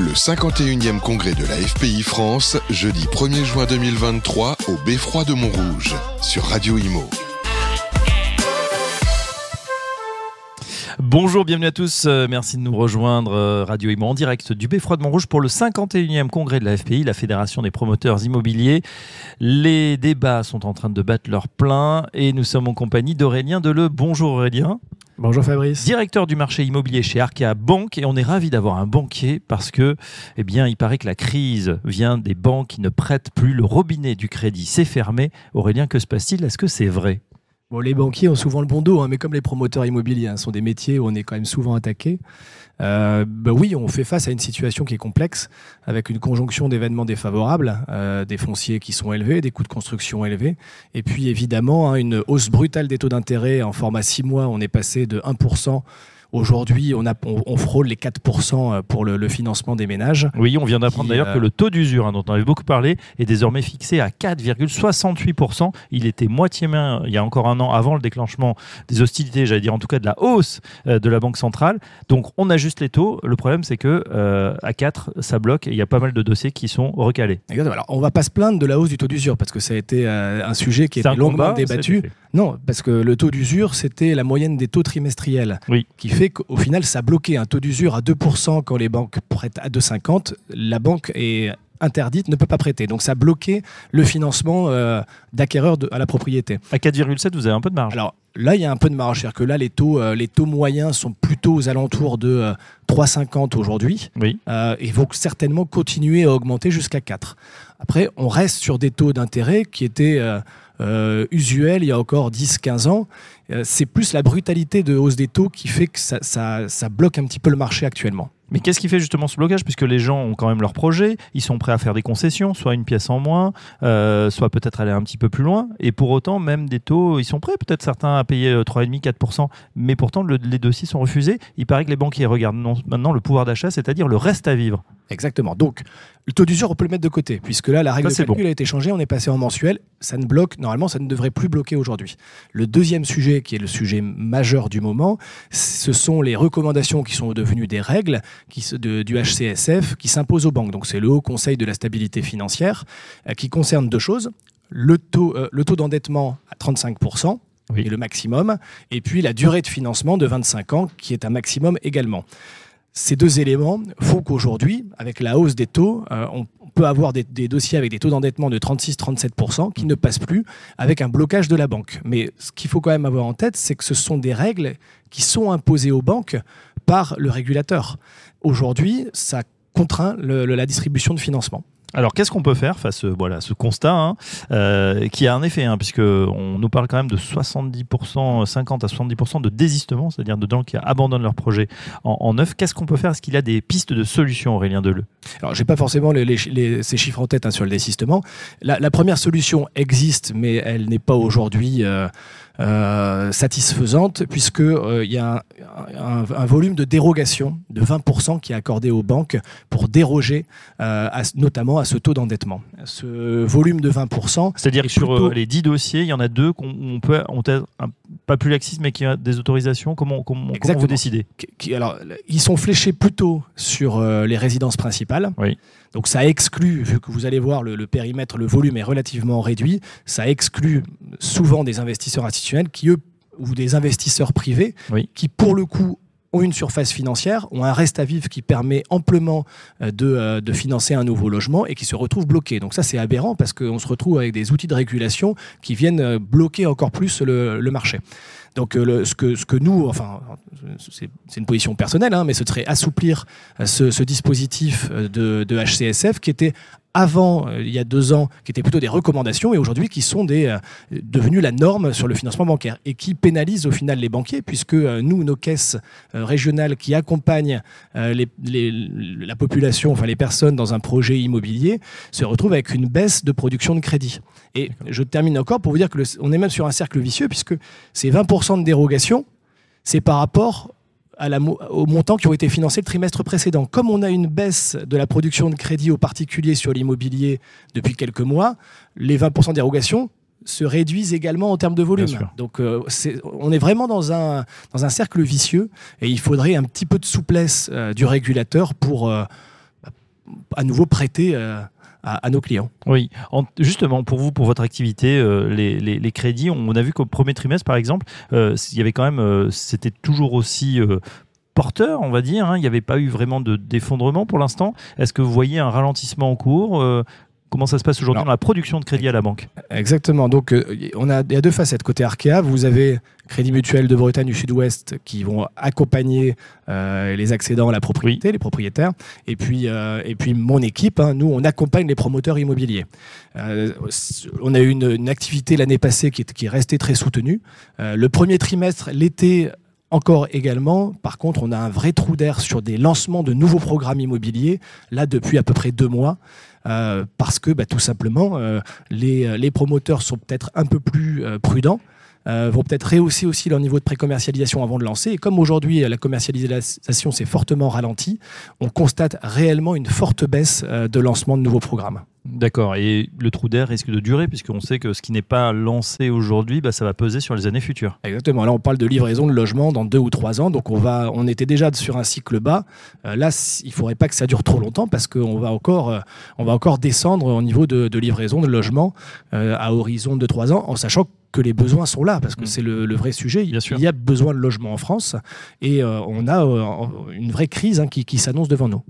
Le 51e congrès de la FPI France, jeudi 1er juin 2023 au Beffroi de Montrouge, sur Radio Imo. Bonjour, bienvenue à tous. Euh, merci de nous rejoindre euh, Radio Imo en direct du Beffroi de Montrouge pour le 51e congrès de la FPI, la Fédération des promoteurs immobiliers. Les débats sont en train de battre leur plein et nous sommes en compagnie d'Aurélien Deleu. Bonjour Aurélien. Bonjour Fabrice. Directeur du marché immobilier chez Arkea Banque et on est ravi d'avoir un banquier parce que, eh bien, il paraît que la crise vient des banques qui ne prêtent plus. Le robinet du crédit s'est fermé. Aurélien, que se passe-t-il? Est-ce que c'est vrai? Bon, les banquiers ont souvent le bon dos, hein, mais comme les promoteurs immobiliers hein, sont des métiers où on est quand même souvent attaqué, euh, bah oui, on fait face à une situation qui est complexe, avec une conjonction d'événements défavorables, euh, des fonciers qui sont élevés, des coûts de construction élevés, et puis évidemment hein, une hausse brutale des taux d'intérêt en format 6 mois. On est passé de 1% Aujourd'hui, on, on, frôle les 4% euh, pour le, financement des ménages. Oui, on vient d'apprendre d'ailleurs que le taux d'usure, hein, dont on avait beaucoup parlé, est désormais fixé à 4,68%. Il était moitié main il y a encore un an avant le déclenchement des hostilités, j'allais dire en tout cas de la hausse euh, de la Banque centrale. Donc on ajuste les taux. Le problème, c'est que euh, à 4, ça bloque et il y a pas mal de dossiers qui sont recalés. Exactement. Alors on va pas se plaindre de la hausse du taux d'usure parce que ça a été un sujet qui a été longuement débattu. Non, parce que le taux d'usure, c'était la moyenne des taux trimestriels. Oui. Qui fait qu'au final, ça a bloqué un taux d'usure à 2% quand les banques prêtent à 2,50. La banque est interdite, ne peut pas prêter. Donc ça a bloqué le financement euh, d'acquéreurs à la propriété. À 4,7, vous avez un peu de marge. Alors là, il y a un peu de marge. C'est-à-dire que là, les taux, euh, les taux moyens sont plutôt aux alentours de 3,50 euh, aujourd'hui. Oui. et vont certainement continuer à augmenter jusqu'à 4. Après, on reste sur des taux d'intérêt qui étaient euh, usuel il y a encore 10-15 ans. Euh, c'est plus la brutalité de hausse des taux qui fait que ça, bloque un petit peu le marché actuellement. Mais qu'est-ce qui fait justement ce blocage? Puisque les gens ont quand même leur projet, ils sont prêts à faire des concessions, soit une pièce en moins, euh, soit peut-être aller un petit peu plus loin. Et pour autant, même des taux, ils sont prêts, peut-être certains à payer 3,5-4%. Euh, Mais pourtant, les dossiers sont refusés. Il paraît que les banquiers regardent maintenant le pouvoir d'achat, c'est-à-dire le reste à vivre. Exactement. Donc, le taux d'usure, on peut le mettre de côté, puisque là, la règle de calcul a été changée, on est passé en mensuel. Ça ne bloque, normalement, ça ne devrait plus bloquer aujourd'hui. Le deuxième sujet, qui est le sujet majeur du moment, ce sont les recommandations qui sont devenues des règles qui, de, du HCSF qui s'imposent aux banques. Donc, c'est le Haut Conseil de la stabilité financière, euh, qui concerne deux choses. Le taux, euh, le taux d'endettement à 35%, et le maximum, et puis la durée de financement de 25 ans, qui est un maximum également. Ces deux éléments font qu'aujourd'hui, avec la hausse des taux, euh, on peut avoir des, dossiers avec des taux d'endettement de 36-37% qui ne passent plus avec un blocage de la banque. Mais ce qu'il faut quand même avoir en tête, c'est que ce sont des règles qui sont imposées aux banques par le régulateur. Aujourd'hui, ça contraint la distribution de financement. Alors, qu'est-ce qu'on peut faire face voilà, à ce constat hein, euh, qui a un effet, hein, puisqu'on nous parle quand même de 70%, 50 à 70% de désistement, c'est-à-dire de gens qui abandonnent leur projet en, neuf. Qu'est-ce qu'on peut faire? Est-ce qu'il y a des pistes de solutions, Aurélien Deleu? Alors, je n'ai pas forcément ces chiffres en tête hein, sur le désistement. La, première solution existe, mais elle n'est pas aujourd'hui. Euh, euh, satisfaisante, puisqu'il euh, il y a un, volume de dérogation de 20% qui est accordé aux banques pour déroger euh, notamment à ce taux d'endettement. Ce volume de 20%. C'est-à-dire que sur les 10 dossiers, il y en a deux qu'on peut, ont pas plus laxistes, mais qui ont des autorisations. Comment, comment, vous décidez? Alors, Ils sont fléchés plutôt sur les résidences principales. Oui. Donc ça exclut, vu que vous allez voir le, périmètre, le volume est relativement réduit, ça exclut souvent des investisseurs institutionnels qui, eux, ou des investisseurs privés, qui pour le coup ont une surface financière, ont un reste à vivre qui permet amplement euh, euh, de, financer un nouveau logement et qui se retrouvent bloqués. Donc ça, c'est aberrant parce qu'on se retrouve avec des outils de régulation qui viennent euh, bloquer encore plus le marché. Donc euh, ce, que, nous, enfin, c'est une position personnelle, hein, mais ce serait assouplir euh, ce, dispositif euh, de, HCSF qui était avant, il y a deux ans, qui étaient plutôt des recommandations et aujourd'hui qui sont des, devenus la norme sur le financement bancaire et qui pénalisent au final les banquiers puisque nous, nos caisses régionales qui accompagnent la population, enfin les personnes dans un projet immobilier, se retrouvent avec une baisse de production de crédit. Et je termine encore pour vous dire que on est même sur un cercle vicieux puisque ces 20% de dérogation, c'est par rapport à la, aux montants qui ont été financés le trimestre précédent. Comme on a une baisse de la production de crédit aux particuliers sur l'immobilier depuis quelques mois, les 20% de dérogation se réduisent également en termes de volume. Donc euh, on est vraiment dans un, dans un cercle vicieux et il faudrait un petit peu de souplesse euh, du régulateur pour... Euh, à nouveau prêter à, nos clients. Oui, justement, pour vous, pour votre activité, euh, les, crédits, on, a vu qu'au premier trimestre, par exemple, euh, euh, c'était toujours aussi porteur, on va dire. Hein. il n'y avait pas eu vraiment de d'effondrement pour l'instant. Est-ce que vous voyez un ralentissement en cours Comment ça se passe aujourd'hui dans la production de crédit à la banque Exactement. Donc, on a, il y a deux facettes. Côté Arkea, vous avez Crédit Mutuel de Bretagne du Sud-Ouest qui vont accompagner euh, les accédants à la propriété, les propriétaires. Et puis, euh, et puis mon équipe, hein, nous, on accompagne les promoteurs immobiliers. Euh, on a eu une, activité l'année passée qui est, qui est restée très soutenue. le premier trimestre, l'été, encore également, par contre, on a un vrai trou d'air sur des lancements de nouveaux programmes immobiliers, là depuis à peu près deux mois. Euh, parce que bah, tout simplement, euh, les, les, promoteurs sont peut-être un peu plus euh, prudents. vont peut-être rehausser aussi leur niveau de précommercialisation avant de lancer. Et comme aujourd'hui la commercialisation s'est fortement ralentie, on constate réellement une forte baisse de lancement de nouveaux programmes. D'accord. Et le trou d'air risque de durer, puisqu'on sait que ce qui n'est pas lancé aujourd'hui, bah, ça va peser sur les années futures. Exactement. Là, on parle de livraison de logement dans deux ou trois ans. Donc, on, va, on était déjà sur un cycle bas. Euh, là, il ne faudrait pas que ça dure trop longtemps, parce qu'on va, encore, euh, va encore descendre au niveau de, livraison de logement euh, à horizon de trois ans, en sachant que que les besoins sont là, parce que mm. c'est le, vrai sujet. il y a besoin de logement en France et euh, on a euh, une vraie crise hein, qui, s'annonce devant nous.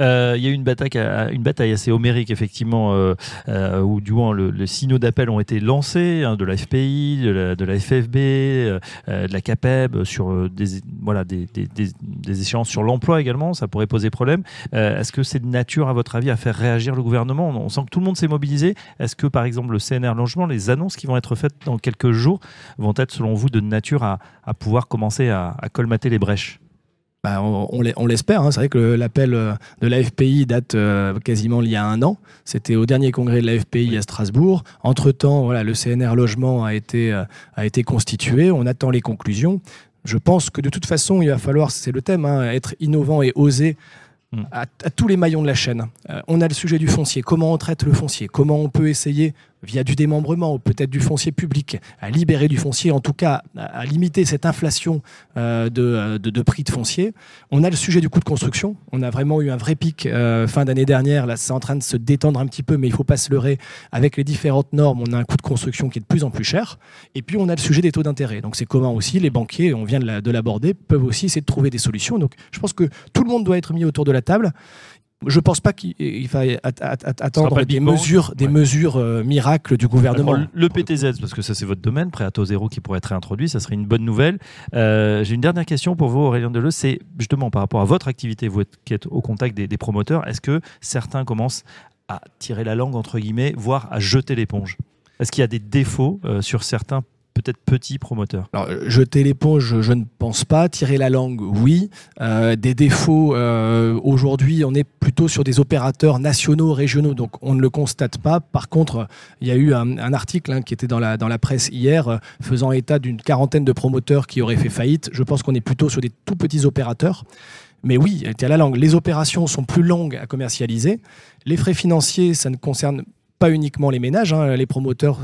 Euh, il y a eu une bataille, une bataille assez homérique, effectivement, où du moins le, les signaux d'appel ont été lancés hein, de la FPI, de la, de la FFB, de la CAPEB, sur des, voilà, des, des, des échéances sur l'emploi également. Ça pourrait poser problème. Est-ce que c'est de nature, à votre avis, à faire réagir le gouvernement? On sent que tout le monde s'est mobilisé. Est-ce que, par exemple, le CNR Logement, les annonces qui vont être faites dans quelques jours vont être, selon vous, de nature à, pouvoir commencer à, colmater les brèches? Bah, on, l'espère. Hein. C'est vrai que l'appel euh, de l'AFPI date euh, quasiment il y a un an. C'était au dernier congrès de l'AFPI à Strasbourg. Entre-temps, voilà, le CNR Logement a été, euh, a été constitué. On attend les conclusions. Je pense que de toute façon, il va falloir, c'est le thème, hein, être innovant et oser mm. à, tous les maillons de la chaîne. on a le sujet du foncier. Comment on traite le foncier? Comment on peut essayer via du démembrement ou peut-être du foncier public, à libérer du foncier, en tout cas à, limiter cette inflation euh, euh, de, de, prix de foncier. On a le sujet du coût de construction. On a vraiment eu un vrai pic euh, fin d'année dernière. Là, c'est en train de se détendre un petit peu, mais il ne faut pas se leurrer. Avec les différentes normes, on a un coût de construction qui est de plus en plus cher. Et puis, on a le sujet des taux d'intérêt. Donc, c'est comment aussi les banquiers, on vient de l'aborder, peuvent aussi essayer de trouver des solutions. Donc, je pense que tout le monde doit être mis autour de la table je ne pense pas qu'il faille attendre des mesures, des mesures euh, miracles du gouvernement. le PTZ, parce que ça c'est votre domaine, prêt à taux zéro qui pourrait être réintroduit, ça serait une bonne nouvelle. Euh, j'ai une dernière question pour vous, Aurélien Deleuze, c'est justement par rapport à votre activité, vous qui êtes au contact des, promoteurs, est-ce que certains commencent à tirer la langue, entre guillemets, voire à jeter l'éponge? Est-ce qu'il y a des défauts euh, sur certains peut-être petit promoteur Alors, jeter l'éponge, je, ne pense pas. Tirer la langue, oui. Euh, des défauts, euh, aujourd'hui, on est plutôt sur des opérateurs nationaux, régionaux, donc on ne le constate pas. Par contre, il y a eu un, article hein, qui était dans la, dans la presse hier, euh, faisant état d'une quarantaine de promoteurs qui auraient fait faillite. Je pense qu'on est plutôt sur des tout petits opérateurs. Mais oui, tirer la langue. Les opérations sont plus longues à commercialiser. Les frais financiers, ça ne concerne pas uniquement les ménages, hein, les promoteurs,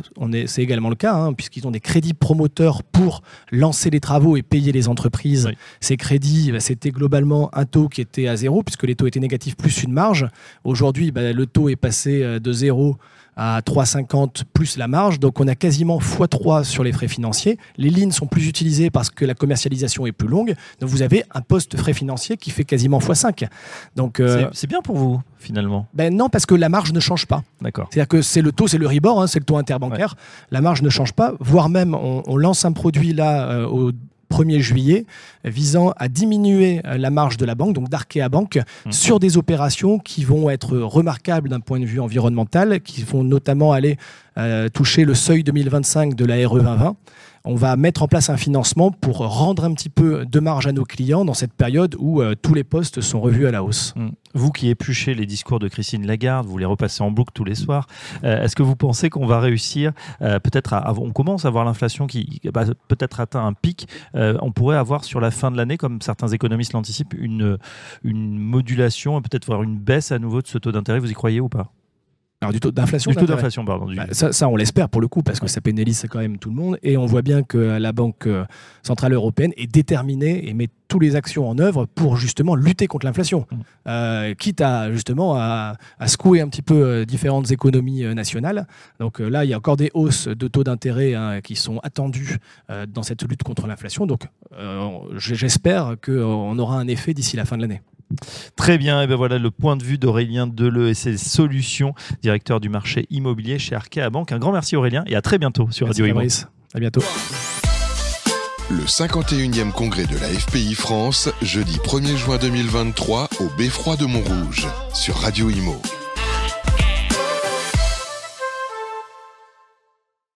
c'est également le cas, hein, puisqu'ils ont des crédits promoteurs pour lancer les travaux et payer les entreprises. Ces crédits, bah, c'était globalement un taux qui était à zéro, puisque les taux étaient négatifs plus une marge. Aujourd'hui, bah, le taux est passé euh, de zéro à 3,50 plus la marge. Donc on a quasiment x3 sur les frais financiers. Les lignes sont plus utilisées parce que la commercialisation est plus longue. Donc vous avez un poste frais financier qui fait quasiment x5. Donc euh, c'est bien pour vous finalement. Ben non parce que la marge ne change pas. D'accord. C'est-à-dire que c'est le taux, c'est le rebord, hein, c'est le taux interbancaire. La marge ne change pas, voire même on, lance un produit là euh, au 1er juillet visant à diminuer euh, la marge de la banque, donc d'Arkea Bank, mmh. sur des opérations qui vont être remarquables d'un point de vue environnemental, qui vont notamment aller euh, toucher le seuil 2025 de la RE 2020 on va mettre en place un financement pour rendre un petit peu de marge à nos clients dans cette période où euh, tous les postes sont revus à la hausse. Mmh. Vous qui épluchez les discours de Christine Lagarde, vous les repassez en boucle tous les soirs, euh, est-ce que vous pensez qu'on va réussir peut-être On commence à voir l'inflation qui bah, peut-être atteint un pic. on pourrait avoir sur la fin de l'année, comme certains économistes l'anticipent, une, modulation, peut-être voir une baisse à nouveau de ce taux d'intérêt. Vous y croyez ou pas? Alors du taux d'inflation. Du taux d'inflation, pardon. Bah, ça, ça, on l'espère pour le coup, parce que ça pénalise quand même tout le monde. Et on voit bien que la Banque euh, Centrale Européenne est déterminée et met toutes les actions en œuvre pour justement lutter contre l'inflation. Mm. Euh, quitte à justement à, secouer un petit peu euh, différentes économies nationales. Donc là, il y a encore des hausses de taux d'intérêt hein, qui sont attendues dans cette lutte contre l'inflation. Donc j'espère qu'on aura un effet d'ici la fin de l'année. Très bien, et ben voilà le point de vue d'Aurélien Deleu et ses solutions, directeur du marché immobilier chez Arkea Banque. Un grand merci Aurélien et à très bientôt sur Radio Imo. À bientôt. Le 51e congrès de la FPI France, jeudi 1er juin 2023 au Beffroi de Montrouge, sur Radio Imo.